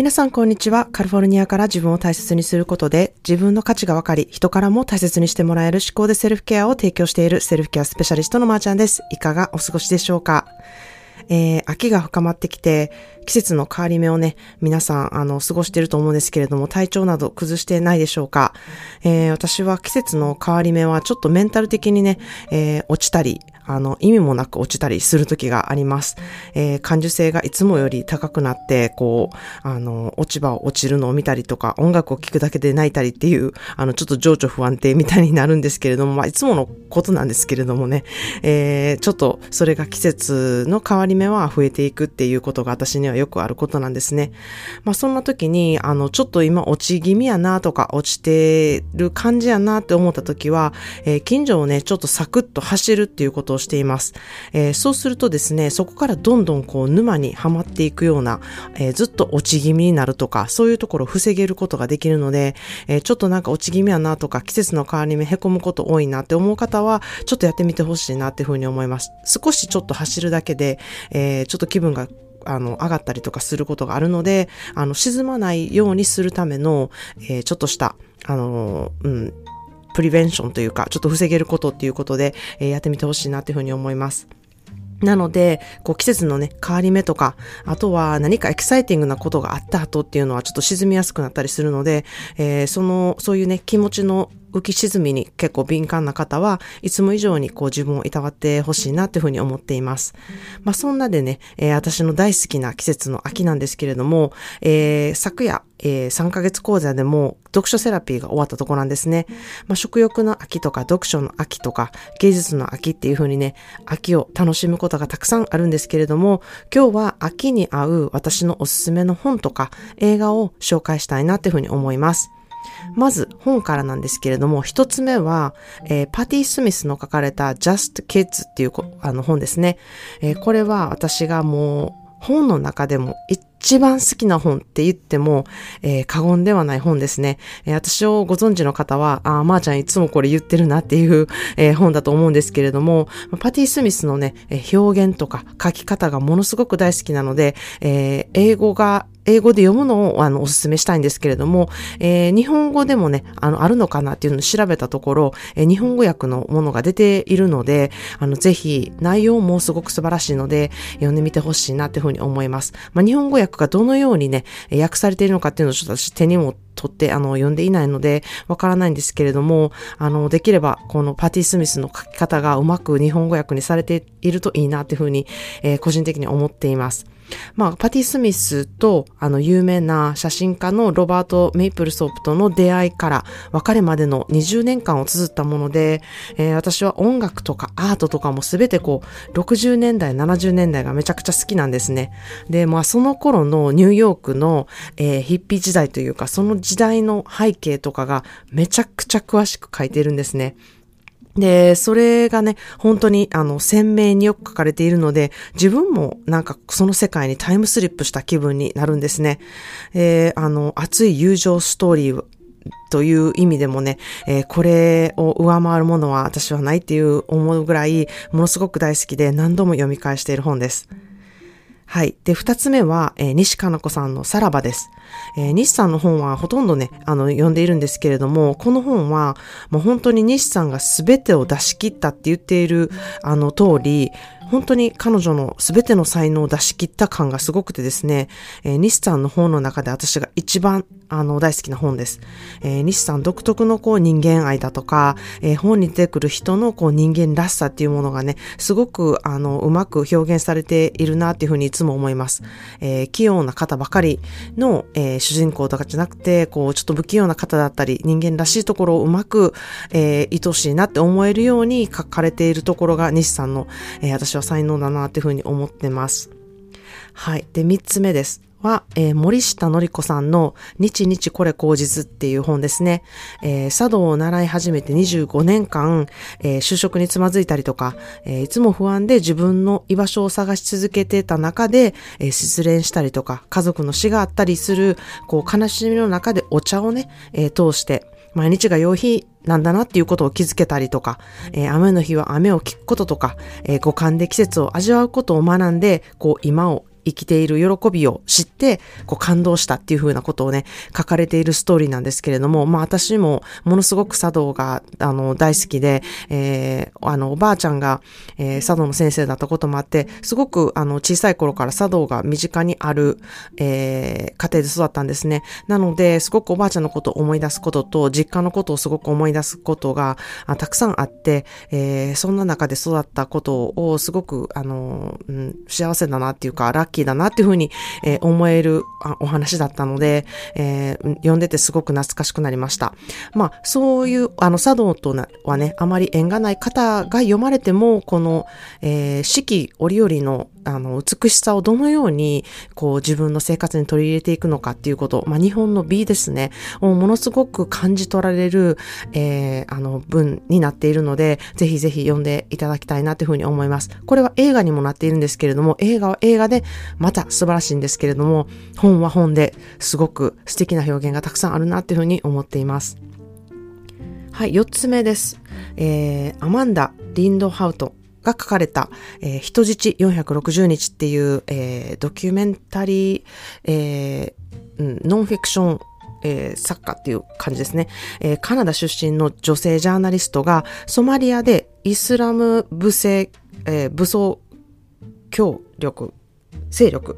皆さんこんにちは。カリフォルニアから自分を大切にすることで自分の価値が分かり、人からも大切にしてもらえる思考でセルフケアを提供しているセルフケアスペシャリストのまーちゃんです。いかがお過ごしでしょうか？えー、秋が深まってきて、季節の変わり目をね、皆さん、あの、過ごしていると思うんですけれども、体調など崩してないでしょうか？えー、私は季節の変わり目はちょっとメンタル的にね、えー、落ちたり、あの、意味もなく落ちたりする時があります。えー、感受性がいつもより高くなって、こう、あの、落ち葉を落ちるのを見たりとか、音楽を聴くだけで泣いたりっていう、あの、ちょっと情緒不安定みたいになるんですけれども、まあ、いつものことなんですけれどもね、えー、ちょっとそれが季節の変わり目は増えていくっていうことが私にはよくあることなんですね。まあ、そんな時に、あの、ちょっと今落ち気味やなとか、落ちてる感じやなって思った時は、えー、近所をね、ちょっとサクッと走るっていうことをしています。えー、そうするとですね、そこからどんどんこう沼にはまっていくような、えー、ずっと落ち気味になるとか、そういうところを防げることができるので、えー、ちょっとなんか落ち気味やなとか、季節の変わり目凹むこと多いなって思う方は、ちょっとやってみてほしいなっていうふうに思います。少しちょっと走るだけで、え、ちょっと気分があの、上がったりとかすることがあるので、あの、沈まないようにするための、えー、ちょっとした、あの、うん、プリベンションというか、ちょっと防げることっていうことで、えー、やってみてほしいなっていうふうに思います。なので、こう季節のね、変わり目とか、あとは何かエキサイティングなことがあった後っていうのはちょっと沈みやすくなったりするので、えー、その、そういうね、気持ちの浮き沈みに結構敏感な方はいつも以上にこう自分をいたわってほしいなっていうふうに思っています。まあそんなでね、えー、私の大好きな季節の秋なんですけれども、えー、昨夜、えー、3ヶ月講座でも読書セラピーが終わったところなんですね。まあ食欲の秋とか読書の秋とか芸術の秋っていうふうにね、秋を楽しむことがたくさんあるんですけれども、今日は秋に合う私のおすすめの本とか映画を紹介したいなっていうふうに思います。まず本からなんですけれども、一つ目は、えー、パティ・スミスの書かれた Just Kids っていうあの本ですね。えー、これは私がもう本の中でも一番好きな本って言っても、えー、過言ではない本ですね。えー、私をご存知の方は、ああ、まー、あ、ちゃんいつもこれ言ってるなっていう、えー、本だと思うんですけれども、パティ・スミスのね、表現とか書き方がものすごく大好きなので、え英語が英語で読むのをあのお勧めしたいんですけれども、えー、日本語でもね、あの、あるのかなっていうのを調べたところ、えー、日本語訳のものが出ているので、あの、ぜひ、内容もすごく素晴らしいので、読んでみてほしいなっていうふうに思います。まあ、日本語訳がどのようにね、訳されているのかっていうのをちょっと私手にも取って、あの、読んでいないので、わからないんですけれども、あの、できれば、このパティ・スミスの書き方がうまく日本語訳にされているといいなっていうふうに、えー、個人的に思っています。まあ、パティ・スミスと、あの、有名な写真家のロバート・メイプルソープとの出会いから別れまでの20年間を綴ったもので、えー、私は音楽とかアートとかもすべてこう、60年代、70年代がめちゃくちゃ好きなんですね。で、まあ、その頃のニューヨークの、えー、ヒッピー時代というか、その時代の背景とかがめちゃくちゃ詳しく書いてるんですね。で、それがね、本当にあの鮮明によく書かれているので、自分もなんかその世界にタイムスリップした気分になるんですね。えー、あの、熱い友情ストーリーという意味でもね、えー、これを上回るものは私はないっていう思うぐらい、ものすごく大好きで何度も読み返している本です。はい。で、二つ目は、えー、西かな子さんのさらばです。えー、西さんの本はほとんどね、あの、読んでいるんですけれども、この本は、もう本当に西さんが全てを出し切ったって言っている、あの、通り、本当に彼女の全ての才能を出し切った感がすごくてですね、えー、西さんの本の中で私が一番あの大好きな本です。えー、西さん独特のこう人間愛だとか、えー、本に出てくる人のこう人間らしさっていうものがね、すごくあのうまく表現されているなっていうふうにいつも思います。えー、器用な方ばかりの、えー、主人公とかじゃなくて、こうちょっと不器用な方だったり、人間らしいところをうまく、えー、愛しいなって思えるように書かれているところが西さんの、えー、私はは才能だなっていうふうに思ってます。はい。で、三つ目です。は、えー、森下のり子さんの日日これ口実っていう本ですね。えー、茶道を習い始めて25年間、えー、就職につまずいたりとか、えー、いつも不安で自分の居場所を探し続けてた中で、えー、失恋したりとか、家族の死があったりする、こう、悲しみの中でお茶をね、えー、通して、毎日が良い日なんだなっていうことを気づけたりとか、えー、雨の日は雨を聞くこととか、えー、五感で季節を味わうことを学んで、こう今を生きている喜びを知って、こう感動したっていう風なことをね、書かれているストーリーなんですけれども、まあ私もものすごく茶道が、あの、大好きで、えー、あの、おばあちゃんが、えー、茶道の先生だったこともあって、すごく、あの、小さい頃から茶道が身近にある、えー、家庭で育ったんですね。なので、すごくおばあちゃんのことを思い出すことと、実家のことをすごく思い出すことが、あたくさんあって、えー、そんな中で育ったことをすごく、あの、うん、幸せだなっていうか、ラッキーだなっていうふうに、えー、思えるお話だったので、えー、読んでてすごく懐かしくなりました。まあ、そういう、あの、茶道とはね、あまり縁がない方が読まれても、この、えー、四季折々のあの、美しさをどのように、こう、自分の生活に取り入れていくのかっていうこと、まあ、日本の美ですね、をものすごく感じ取られる、えー、あの、文になっているので、ぜひぜひ読んでいただきたいなというふうに思います。これは映画にもなっているんですけれども、映画は映画で、また素晴らしいんですけれども、本は本ですごく素敵な表現がたくさんあるなというふうに思っています。はい、四つ目です。えー、アマンダ・リンドハウトが書かれた、えー、人質460日っていう、えー、ドキュメンタリー、えー、ノンフィクションえー、作家っていう感じですね、えー、カナダ出身の女性ジャーナリストがソマリアでイスラム武装、えー、武装協力、勢力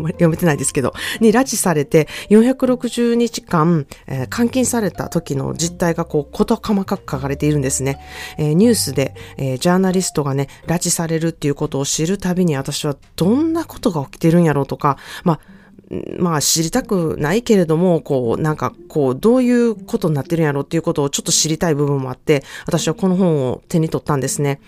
読めてないですけど、に拉致されて460日間、えー、監禁された時の実態がこう、こと細かく書かれているんですね。えー、ニュースで、えー、ジャーナリストがね、拉致されるっていうことを知るたびに私はどんなことが起きてるんやろうとか、まあ、まあ知りたくないけれども、こう、なんかこう、どういうことになってるんやろっていうことをちょっと知りたい部分もあって、私はこの本を手に取ったんですね。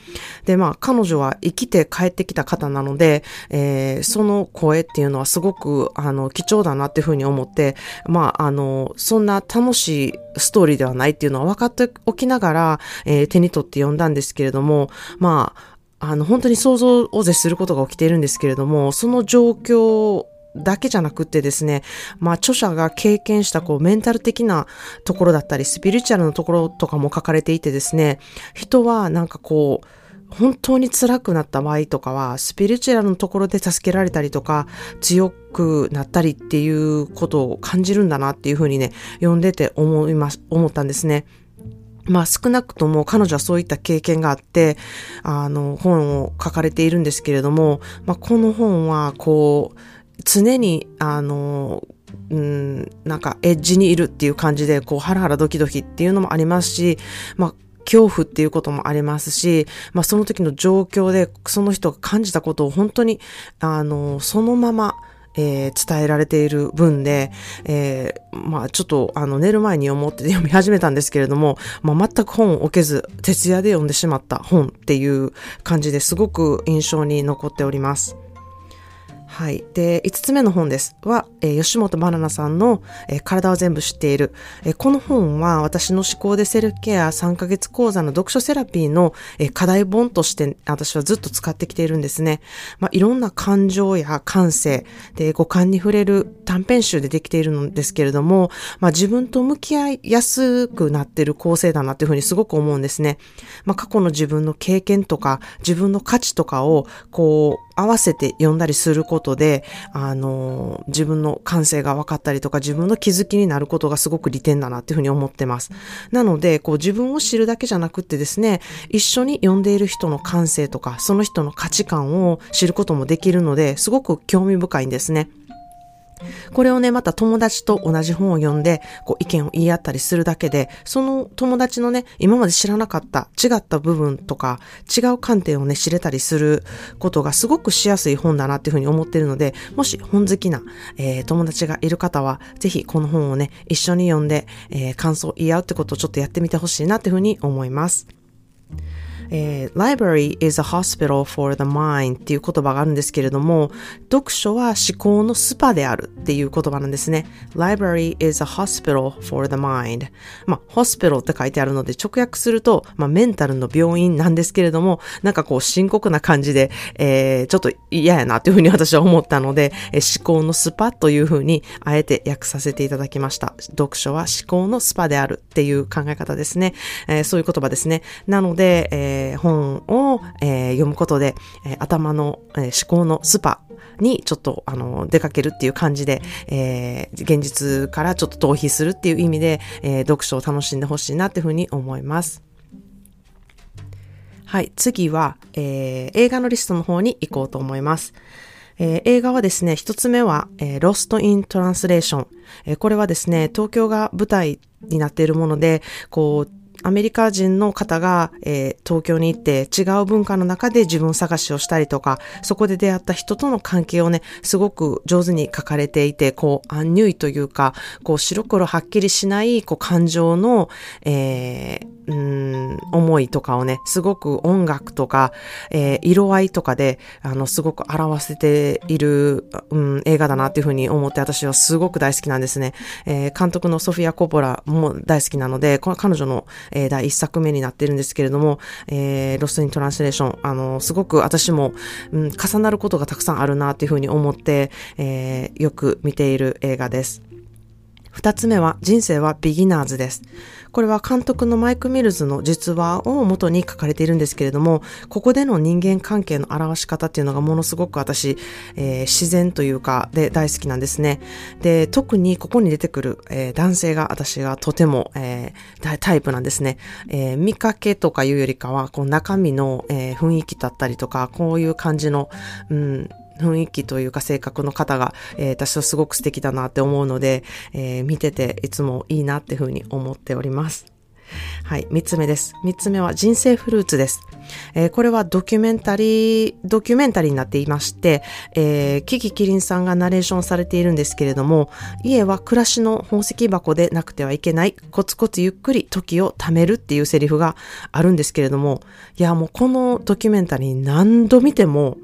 で、まあ彼女は生きて帰ってきた方なので、えー、その声っていうのはすごく、あの、貴重だなっていうふうに思って、まあ、あの、そんな楽しいストーリーではないっていうのは分かっておきながら、えー、手に取って読んだんですけれども、まあ、あの、本当に想像を絶することが起きているんですけれども、その状況だけじゃなくってですね、まあ著者が経験したこうメンタル的なところだったり、スピリチュアルのところとかも書かれていてですね、人はなんかこう、本当に辛くなった場合とかは、スピリチュアルのところで助けられたりとか、強くなったりっていうことを感じるんだなっていうふうにね、読んでて思います、思ったんですね。まあ少なくとも彼女はそういった経験があって、あの、本を書かれているんですけれども、まあこの本はこう、常に、あの、うん、なんかエッジにいるっていう感じで、こう、ハラハラドキドキっていうのもありますし、まあ、恐怖っていうこともありますし、まあ、その時の状況で、その人が感じたことを本当に、あの、そのまま、えー、伝えられている文で、えー、まあちょっとあの寝る前に思って読み始めたんですけれども、まあ全く本を置けず、徹夜で読んでしまった本っていう感じですごく印象に残っております。はい。で、5つ目の本です。は、えー、吉本バナナさんの、えー、体を全部知っている。えー、この本は私の思考でセルフケア3ヶ月講座の読書セラピーの、え課題本として私はずっと使ってきているんですね。まあ、いろんな感情や感性で五感に触れる短編集でできているのですけれども、まあ、自分と向き合いやすくなってる構成だなっていうふうにすごく思うんですね。まあ、過去の自分の経験とか自分の価値とかをこう合わせて読んだりすることで、あの、自分の感性が分かったりとか、自分の気づきになることがすごく利点だなっていうふうに思ってます。なので、こう自分を知るだけじゃなくってですね、一緒に読んでいる人の感性とか、その人の価値観を知ることもできるので、すごく興味深いんですね。これをね、また友達と同じ本を読んで、こう意見を言い合ったりするだけで、その友達のね、今まで知らなかった違った部分とか、違う観点をね、知れたりすることがすごくしやすい本だなっていうふうに思ってるので、もし本好きな、えー、友達がいる方は、ぜひこの本をね、一緒に読んで、えー、感想を言い合うってことをちょっとやってみてほしいなっていうふうに思います。えー、library is a hospital for the mind っていう言葉があるんですけれども、読書は思考のスパであるっていう言葉なんですね。library is a hospital for the mind. まあ、hospital って書いてあるので直訳すると、まあ、メンタルの病院なんですけれども、なんかこう深刻な感じで、えー、ちょっと嫌やなというふうに私は思ったので、えー、思考のスパというふうにあえて訳させていただきました。読書は思考のスパであるっていう考え方ですね。えー、そういう言葉ですね。なので、えー、本を、えー、読むことで、えー、頭の、え、思考のスパにちょっとあの出かけるっていう感じで、え、現実からちょっと逃避するっていう意味で、え、読書を楽しんでほしいなっていうふうに思います。はい、次は、えー、映画のリストの方に行こうと思います。えー、映画はですね、一つ目は、えー、Lost in Translation、えー。これはですね、東京が舞台になっているもので、こう、アメリカ人の方が、えー、東京に行って違う文化の中で自分探しをしたりとか、そこで出会った人との関係をね、すごく上手に書かれていて、こう、アンニュイというか、こう、白黒はっきりしない、こう、感情の、えー、うん、思いとかをね、すごく音楽とか、えー、色合いとかで、あの、すごく表せている、うん、映画だなっていうふうに思って、私はすごく大好きなんですね。えー、監督のソフィア・コポラも大好きなので、この彼女の、えー、第1作目になってるんですけれども、えー、ロスト・イン・トランスレーション、あの、すごく私も、うん、重なることがたくさんあるなっていうふうに思って、えー、よく見ている映画です。二つ目は、人生はビギナーズです。これは監督のマイク・ミルズの実話を元に書かれているんですけれども、ここでの人間関係の表し方っていうのがものすごく私、えー、自然というかで大好きなんですね。で、特にここに出てくる、えー、男性が私がとても、えー、タイプなんですね。え見かけとかいうよりかは、こう中身の、え雰囲気だったりとか、こういう感じの、うん、雰囲気というか性格の方が、えー、私はすごく素敵だなって思うので、えー、見てていつもいいなっていうふうに思っております。はい。三つ目です。三つ目は人生フルーツです。えー、これはドキュメンタリー、ドキュメンタリーになっていまして、えー、キキキリンさんがナレーションされているんですけれども、家は暮らしの宝石箱でなくてはいけない、コツコツゆっくり時を貯めるっていうセリフがあるんですけれども、いや、もうこのドキュメンタリー何度見ても、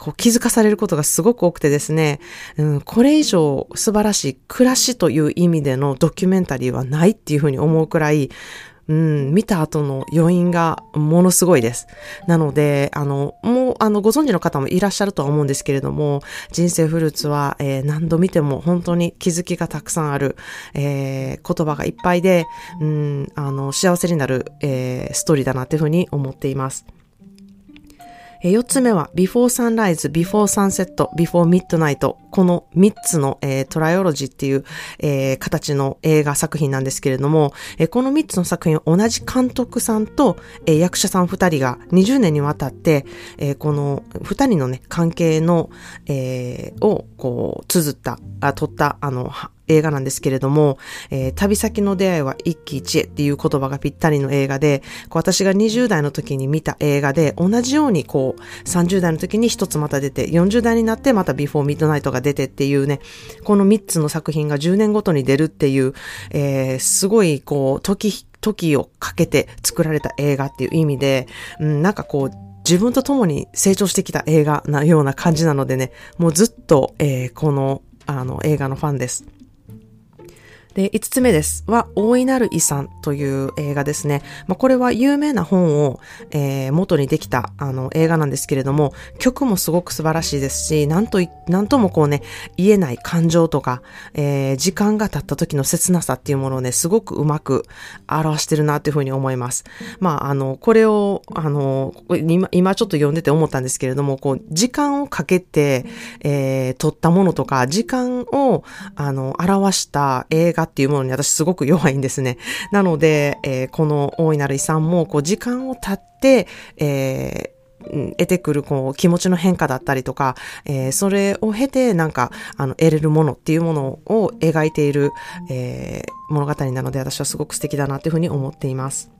こう気づかされることがすごく多くてですね、うん、これ以上素晴らしい暮らしという意味でのドキュメンタリーはないっていうふうに思うくらい、うん、見た後の余韻がものすごいです。なので、あの、もう、あの、ご存知の方もいらっしゃるとは思うんですけれども、人生フルーツは、えー、何度見ても本当に気づきがたくさんある、えー、言葉がいっぱいで、うん、あの、幸せになる、えー、ストーリーだなっていうふうに思っています。え4つ目は Before Sunrise, Before Sunset, Before Midnight この3つの、えー、トライオロジーっていう、えー、形の映画作品なんですけれども、えー、この3つの作品同じ監督さんと、えー、役者さん2人が20年にわたって、えー、この2人のね関係の、えー、をこう綴ったあ撮ったあの映画なんですけれども、えー、旅先の出会いは一期一会っていう言葉がぴったりの映画で、こう私が20代の時に見た映画で、同じようにこう、30代の時に一つまた出て、40代になってまたビフォーミッドナイトが出てっていうね、この3つの作品が10年ごとに出るっていう、えー、すごいこう、時、時をかけて作られた映画っていう意味で、うん、なんかこう、自分と共に成長してきた映画なような感じなのでね、もうずっと、えー、この、あの、映画のファンです。で、5つ目です。は、大いなる遺産という映画ですね。まあ、これは有名な本を、えー、元にできた、あの、映画なんですけれども、曲もすごく素晴らしいですし、なんと、なんともこうね、言えない感情とか、えー、時間が経った時の切なさっていうものをね、すごくうまく表してるなっていうふうに思います。まあ、あの、これを、あの、今、今ちょっと読んでて思ったんですけれども、こう、時間をかけて、えー、撮ったものとか、時間を、あの、表した映画かっていうものに私すごく弱いんですね。なので、えー、この大いなる遺産も、こう、時間を経って、えー得てくるこう気持ちの変化だったりとか、えー、それを経てなんかあの得れるものっていうものを描いている、えー、物語なので私はすごく素敵だなというふうに思っています。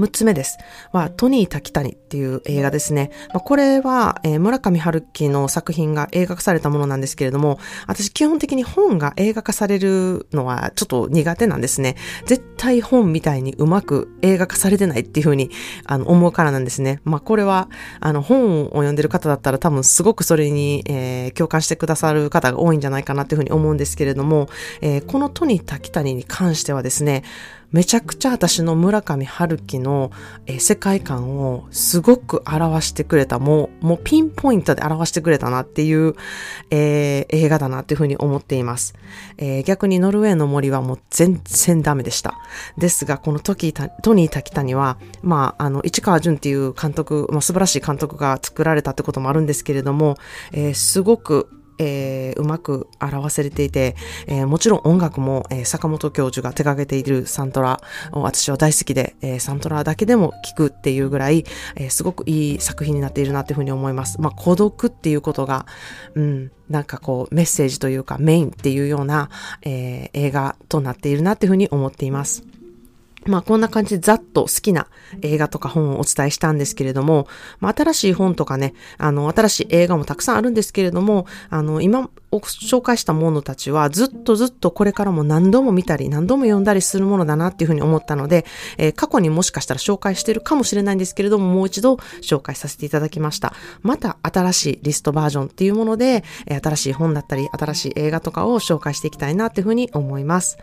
6つ目です。は、トニー滝谷っていう映画ですね。まあ、これは、えー、村上春樹の作品が映画化されたものなんですけれども、私基本的に本が映画化されるのはちょっと苦手なんですね。絶対本みたいにうまく映画化されてないっていうふうにあの思うからなんですね。まあ、これは、あの、本を読んでる方だったら多分すごくそれに、えー、共感してくださる方が多いんじゃないかなっていうふうに思うんですけれども、えー、このトニー滝谷に関してはですね、めちゃくちゃ私の村上春樹の、世界観をすごく表してくれた、もう、もうピンポイントで表してくれたなっていう、えー、映画だなっていうふうに思っています、えー、逆にノルウェーの森はもう全然ダメでした。ですが、このトキトニー滝谷は、まあ、あの、市川淳っていう監督、まあ、素晴らしい監督が作られたってこともあるんですけれども、えー、すごくえー、うまく表されていて、えー、もちろん音楽も、えー、坂本教授が手掛けているサントラを私は大好きで、え、サントラだけでも聴くっていうぐらい、え、すごくいい作品になっているなっていうふうに思います。まあ、孤独っていうことが、うん、なんかこうメッセージというかメインっていうような、え、映画となっているなっていうふうに思っています。まあこんな感じでざっと好きな映画とか本をお伝えしたんですけれども、まあ新しい本とかね、あの新しい映画もたくさんあるんですけれども、あの今紹介したものたちはずっとずっとこれからも何度も見たり何度も読んだりするものだなっていうふうに思ったので、えー、過去にもしかしたら紹介してるかもしれないんですけれども、もう一度紹介させていただきました。また新しいリストバージョンっていうもので、新しい本だったり新しい映画とかを紹介していきたいなっていうふうに思います。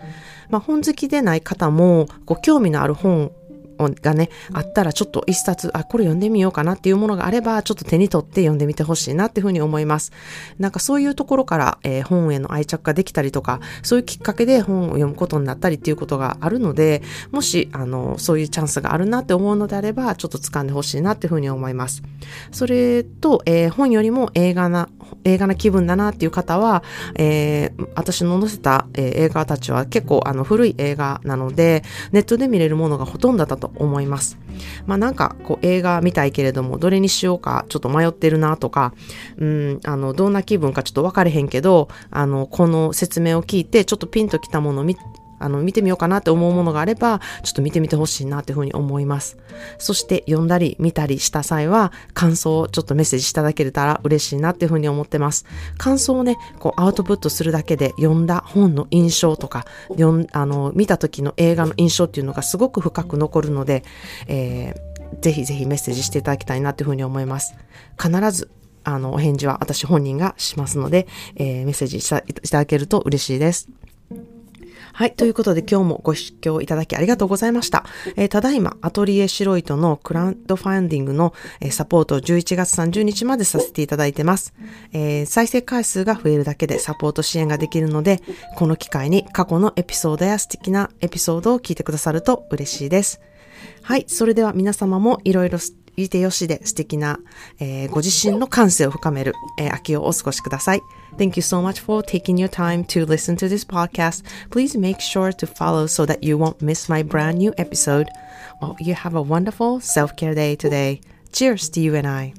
まあ本好きでない方も、ご興味のある本がね、あったらちょっと一冊、あ、これ読んでみようかなっていうものがあれば、ちょっと手に取って読んでみてほしいなっていうふうに思います。なんかそういうところから、えー、本への愛着ができたりとか、そういうきっかけで本を読むことになったりっていうことがあるので、もし、あの、そういうチャンスがあるなって思うのであれば、ちょっと掴んでほしいなっていうふうに思います。それと、えー、本よりも映画な、映画な気分だなっていう方は、えー、私の載せた、え、映画たちは結構あの古い映画なので、ネットで見れるものがほとんどだと思います。まあなんかこう映画見たいけれども、どれにしようかちょっと迷ってるなとか、うん、あの、どんな気分かちょっと分かれへんけど、あの、この説明を聞いてちょっとピンときたものを見あの、見てみようかなって思うものがあれば、ちょっと見てみてほしいなっていうふうに思います。そして読んだり見たりした際は、感想をちょっとメッセージいただけたら嬉しいなっていうふうに思ってます。感想をね、こうアウトプットするだけで読んだ本の印象とか、読ん、あの、見た時の映画の印象っていうのがすごく深く残るので、えー、ぜひぜひメッセージしていただきたいなというふうに思います。必ずあの、お返事は私本人がしますので、えー、メッセージいただけると嬉しいです。はい。ということで今日もご視聴いただきありがとうございました。えー、ただいま、アトリエシロイトのクラウドファンディングの、えー、サポートを11月30日までさせていただいてます、えー。再生回数が増えるだけでサポート支援ができるので、この機会に過去のエピソードや素敵なエピソードを聞いてくださると嬉しいです。はい。それでは皆様もいろいろいてよしで素敵な、えー、ご自身の感性を深める、えー、秋をお過ごしください。Thank you so much for taking your time to listen to this podcast. Please make sure to follow so that you won't miss my brand new episode. Well, you have a wonderful self-care day today. Cheers to you and I.